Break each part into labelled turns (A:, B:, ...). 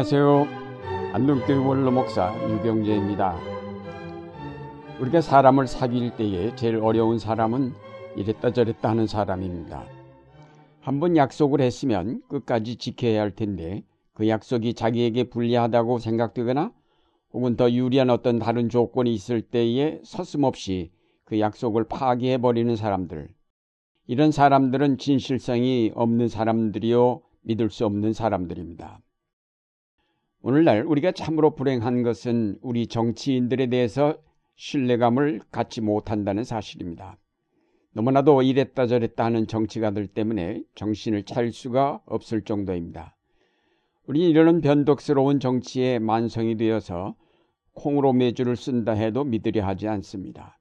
A: 안녕하세요. 안동교회 원로 목사 유경재입니다. 우리가 사람을 사귈 때에 제일 어려운 사람은 이랬다 저랬다 하는 사람입니다. 한번 약속을 했으면 끝까지 지켜야 할 텐데 그 약속이 자기에게 불리하다고 생각되거나 혹은 더 유리한 어떤 다른 조건이 있을 때에 서슴없이 그 약속을 파기해버리는 사람들. 이런 사람들은 진실성이 없는 사람들이요 믿을 수 없는 사람들입니다. 오늘날 우리가 참으로 불행한 것은 우리 정치인들에 대해서 신뢰감을 갖지 못한다는 사실입니다. 너무나도 이랬다 저랬다 하는 정치가들 때문에 정신을 차릴 수가 없을 정도입니다. 우리 이러는 변덕스러운 정치에 만성이 되어서 콩으로 매주를 쓴다 해도 믿으려 하지 않습니다.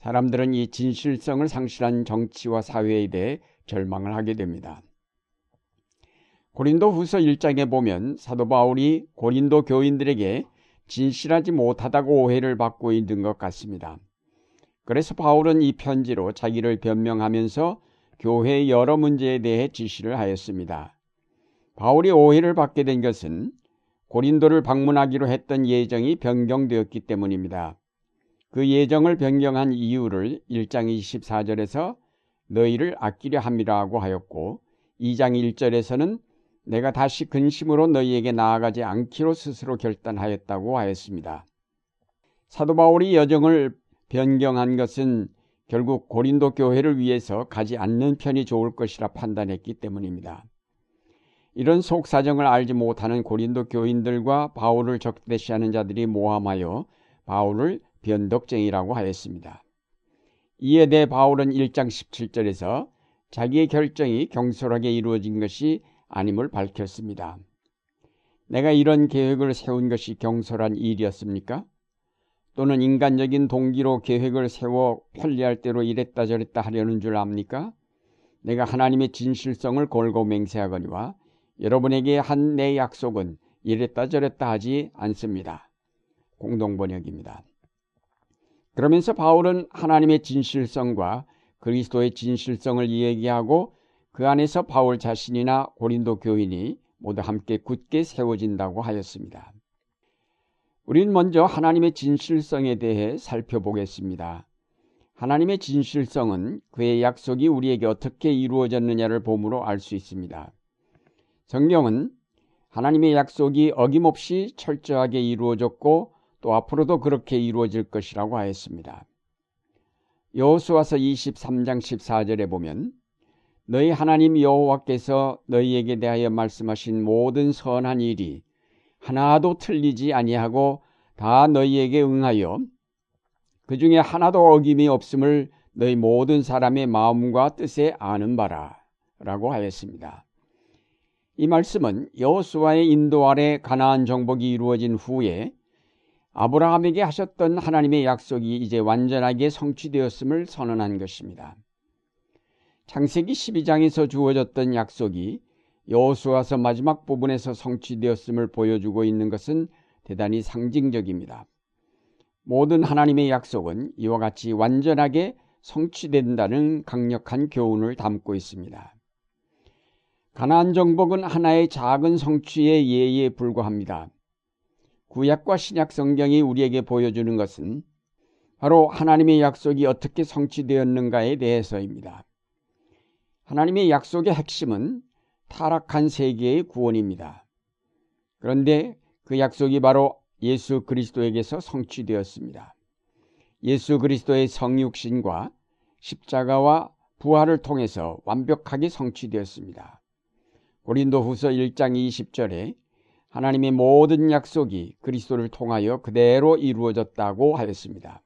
A: 사람들은 이 진실성을 상실한 정치와 사회에 대해 절망을 하게 됩니다. 고린도 후서 1장에 보면 사도 바울이 고린도 교인들에게 진실하지 못하다고 오해를 받고 있는 것 같습니다. 그래서 바울은 이 편지로 자기를 변명하면서 교회의 여러 문제에 대해 지시를 하였습니다. 바울이 오해를 받게 된 것은 고린도를 방문하기로 했던 예정이 변경되었기 때문입니다. 그 예정을 변경한 이유를 1장 24절에서 너희를 아끼려 함이라고 하였고 2장 1절에서는 내가 다시 근심으로 너희에게 나아가지 않기로 스스로 결단하였다고 하였습니다. 사도 바울이 여정을 변경한 것은 결국 고린도 교회를 위해서 가지 않는 편이 좋을 것이라 판단했기 때문입니다. 이런 속사정을 알지 못하는 고린도 교인들과 바울을 적대시하는 자들이 모함하여 바울을 변덕쟁이라고 하였습니다. 이에 대해 바울은 1장 17절에서 자기의 결정이 경솔하게 이루어진 것이 아님을 밝혔습니다. 내가 이런 계획을 세운 것이 경솔한 일이었습니까? 또는 인간적인 동기로 계획을 세워 편리할 대로 이랬다 저랬다 하려는 줄 압니까? 내가 하나님의 진실성을 걸고 맹세하거니와 여러분에게 한 내 약속은 이랬다 저랬다 하지 않습니다. 공동번역입니다. 그러면서 바울은 하나님의 진실성과 그리스도의 진실성을 이야기하고 그 안에서 바울 자신이나 고린도 교인이 모두 함께 굳게 세워진다고 하였습니다. 우린 먼저 하나님의 진실성에 대해 살펴보겠습니다. 하나님의 진실성은 그의 약속이 우리에게 어떻게 이루어졌느냐를 보므로 알 수 있습니다. 성경은 하나님의 약속이 어김없이 철저하게 이루어졌고 또 앞으로도 그렇게 이루어질 것이라고 하였습니다. 여호수아서 23장 14절에 보면 너희 하나님 여호와께서 너희에게 대하여 말씀하신 모든 선한 일이 하나도 틀리지 아니하고 다 너희에게 응하여 그 중에 하나도 어김이 없음을 너희 모든 사람의 마음과 뜻에 아는 바라 라고 하였습니다. 이 말씀은 여호수아의 인도 아래 가나안 정복이 이루어진 후에 아브라함에게 하셨던 하나님의 약속이 이제 완전하게 성취되었음을 선언한 것입니다. 창세기 12장에서 주어졌던 약속이 여호수아서 마지막 부분에서 성취되었음을 보여주고 있는 것은 대단히 상징적입니다. 모든 하나님의 약속은 이와 같이 완전하게 성취된다는 강력한 교훈을 담고 있습니다. 가나안 정복은 하나의 작은 성취의 예에 불과합니다. 구약과 신약 성경이 우리에게 보여주는 것은 바로 하나님의 약속이 어떻게 성취되었는가에 대해서입니다. 하나님의 약속의 핵심은 타락한 세계의 구원입니다. 그런데 그 약속이 바로 예수 그리스도에게서 성취되었습니다. 예수 그리스도의 성육신과 십자가와 부활을 통해서 완벽하게 성취되었습니다. 고린도 후서 1장 20절에 하나님의 모든 약속이 그리스도를 통하여 그대로 이루어졌다고 하였습니다.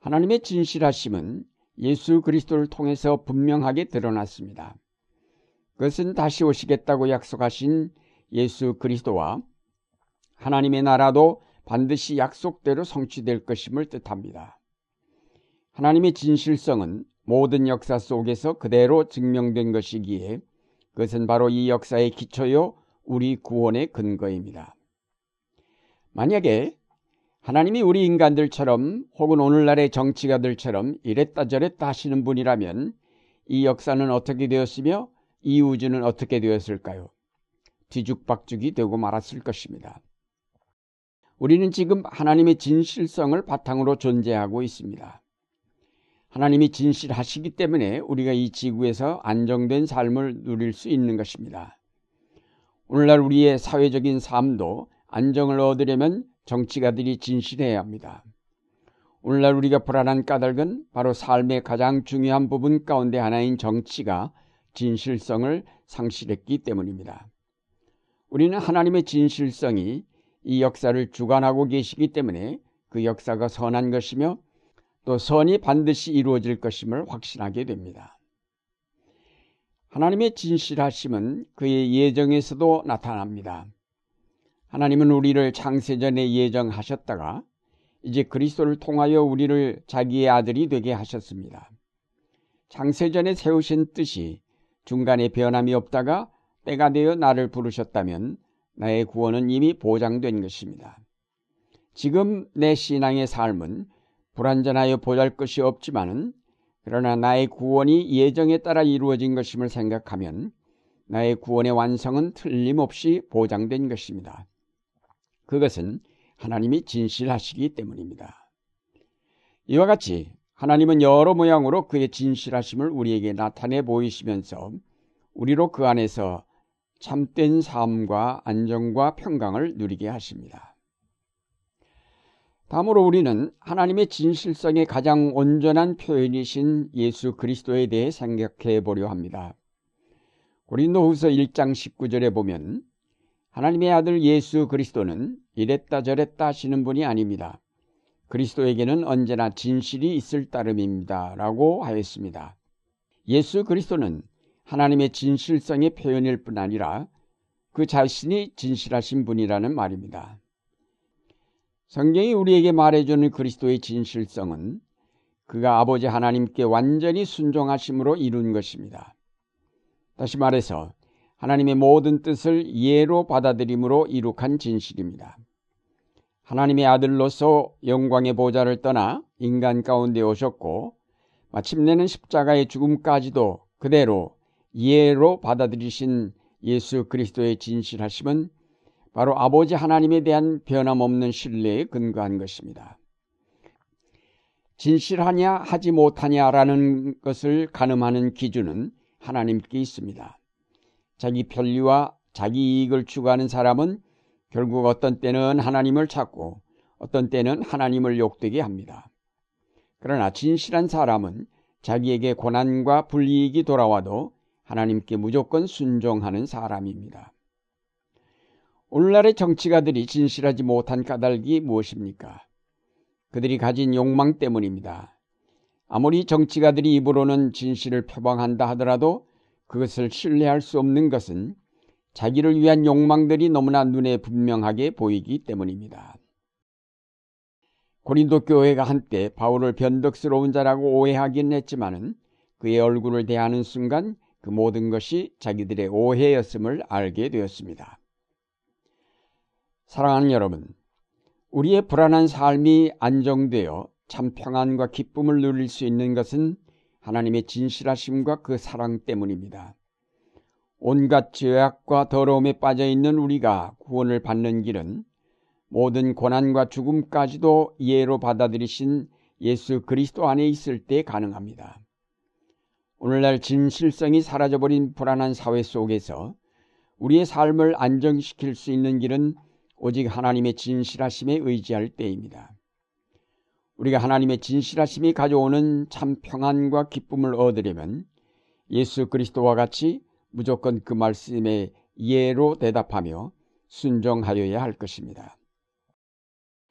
A: 하나님의 진실하심은 예수 그리스도를 통해서 분명하게 드러났습니다. 그것은 다시 오시겠다고 약속하신 예수 그리스도와 하나님의 나라도 반드시 약속대로 성취될 것임을 뜻합니다. 하나님의 진실성은 모든 역사 속에서 그대로 증명된 것이기에 그것은 바로 이 역사의 기초요 우리 구원의 근거입니다. 만약에 하나님이 우리 인간들처럼 혹은 오늘날의 정치가들처럼 이랬다 저랬다 하시는 분이라면 이 역사는 어떻게 되었으며 이 우주는 어떻게 되었을까요? 뒤죽박죽이 되고 말았을 것입니다. 우리는 지금 하나님의 진실성을 바탕으로 존재하고 있습니다. 하나님이 진실하시기 때문에 우리가 이 지구에서 안정된 삶을 누릴 수 있는 것입니다. 오늘날 우리의 사회적인 삶도 안정을 얻으려면 정치가들이 진실해야 합니다. 오늘날 우리가 불안한 까닭은 바로 삶의 가장 중요한 부분 가운데 하나인 정치가 진실성을 상실했기 때문입니다. 우리는 하나님의 진실성이 이 역사를 주관하고 계시기 때문에 그 역사가 선한 것이며 또 선이 반드시 이루어질 것임을 확신하게 됩니다. 하나님의 진실하심은 그의 예정에서도 나타납니다. 하나님은 우리를 창세전에 예정하셨다가 이제 그리스도를 통하여 우리를 자기의 아들이 되게 하셨습니다. 창세전에 세우신 뜻이 중간에 변함이 없다가 때가 되어 나를 부르셨다면 나의 구원은 이미 보장된 것입니다. 지금 내 신앙의 삶은 불완전하여 보잘 것이 없지만은 그러나 나의 구원이 예정에 따라 이루어진 것임을 생각하면 나의 구원의 완성은 틀림없이 보장된 것입니다. 그것은 하나님이 진실하시기 때문입니다. 이와 같이 하나님은 여러 모양으로 그의 진실하심을 우리에게 나타내 보이시면서 우리로 그 안에서 참된 삶과 안정과 평강을 누리게 하십니다. 다음으로 우리는 하나님의 진실성의 가장 온전한 표현이신 예수 그리스도에 대해 생각해 보려 합니다. 고린도후서 1장 19절에 보면 하나님의 아들 예수 그리스도는 이랬다 저랬다 하시는 분이 아닙니다. 그리스도에게는 언제나 진실이 있을 따름입니다. 라고 하였습니다. 예수 그리스도는 하나님의 진실성의 표현일 뿐 아니라 그 자신이 진실하신 분이라는 말입니다. 성경이 우리에게 말해주는 그리스도의 진실성은 그가 아버지 하나님께 완전히 순종하심으로 이룬 것입니다. 다시 말해서 하나님의 모든 뜻을 예로 받아들임으로 이룩한 진실입니다. 하나님의 아들로서 영광의 보좌를 떠나 인간 가운데 오셨고 마침내는 십자가의 죽음까지도 그대로 예로 받아들이신 예수 그리스도의 진실하심은 바로 아버지 하나님에 대한 변함없는 신뢰에 근거한 것입니다. 진실하냐 하지 못하냐라는 것을 가늠하는 기준은 하나님께 있습니다. 자기 편리와 자기 이익을 추구하는 사람은 결국 어떤 때는 하나님을 찾고 어떤 때는 하나님을 욕되게 합니다. 그러나 진실한 사람은 자기에게 고난과 불이익이 돌아와도 하나님께 무조건 순종하는 사람입니다. 오늘날의 정치가들이 진실하지 못한 까닭이 무엇입니까? 그들이 가진 욕망 때문입니다. 아무리 정치가들이 입으로는 진실을 표방한다 하더라도 그것을 신뢰할 수 없는 것은 자기를 위한 욕망들이 너무나 눈에 분명하게 보이기 때문입니다. 고린도 교회가 한때 바울을 변덕스러운 자라고 오해하긴 했지만은 그의 얼굴을 대하는 순간 그 모든 것이 자기들의 오해였음을 알게 되었습니다. 사랑하는 여러분, 우리의 불안한 삶이 안정되어 참 평안과 기쁨을 누릴 수 있는 것은 하나님의 진실하심과 그 사랑 때문입니다. 온갖 죄악과 더러움에 빠져 있는 우리가 구원을 받는 길은 모든 고난과 죽음까지도 예로 받아들이신 예수 그리스도 안에 있을 때 가능합니다. 오늘날 진실성이 사라져버린 불안한 사회 속에서 우리의 삶을 안정시킬 수 있는 길은 오직 하나님의 진실하심에 의지할 때입니다. 우리가 하나님의 진실하심이 가져오는 참 평안과 기쁨을 얻으려면 예수 그리스도와 같이 무조건 그 말씀에 예로 대답하며 순종하여야 할 것입니다.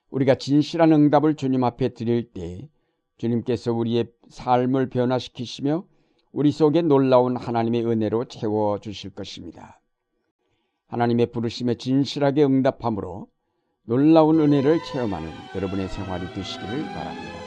A: 우리가 진실한 응답을 주님 앞에 드릴 때 주님께서 우리의 삶을 변화시키시며 우리 속에 놀라운 하나님의 은혜로 채워 주실 것입니다. 하나님의 부르심에 진실하게 응답함으로 놀라운 은혜를 체험하는 여러분의 생활이 되시기를 바랍니다.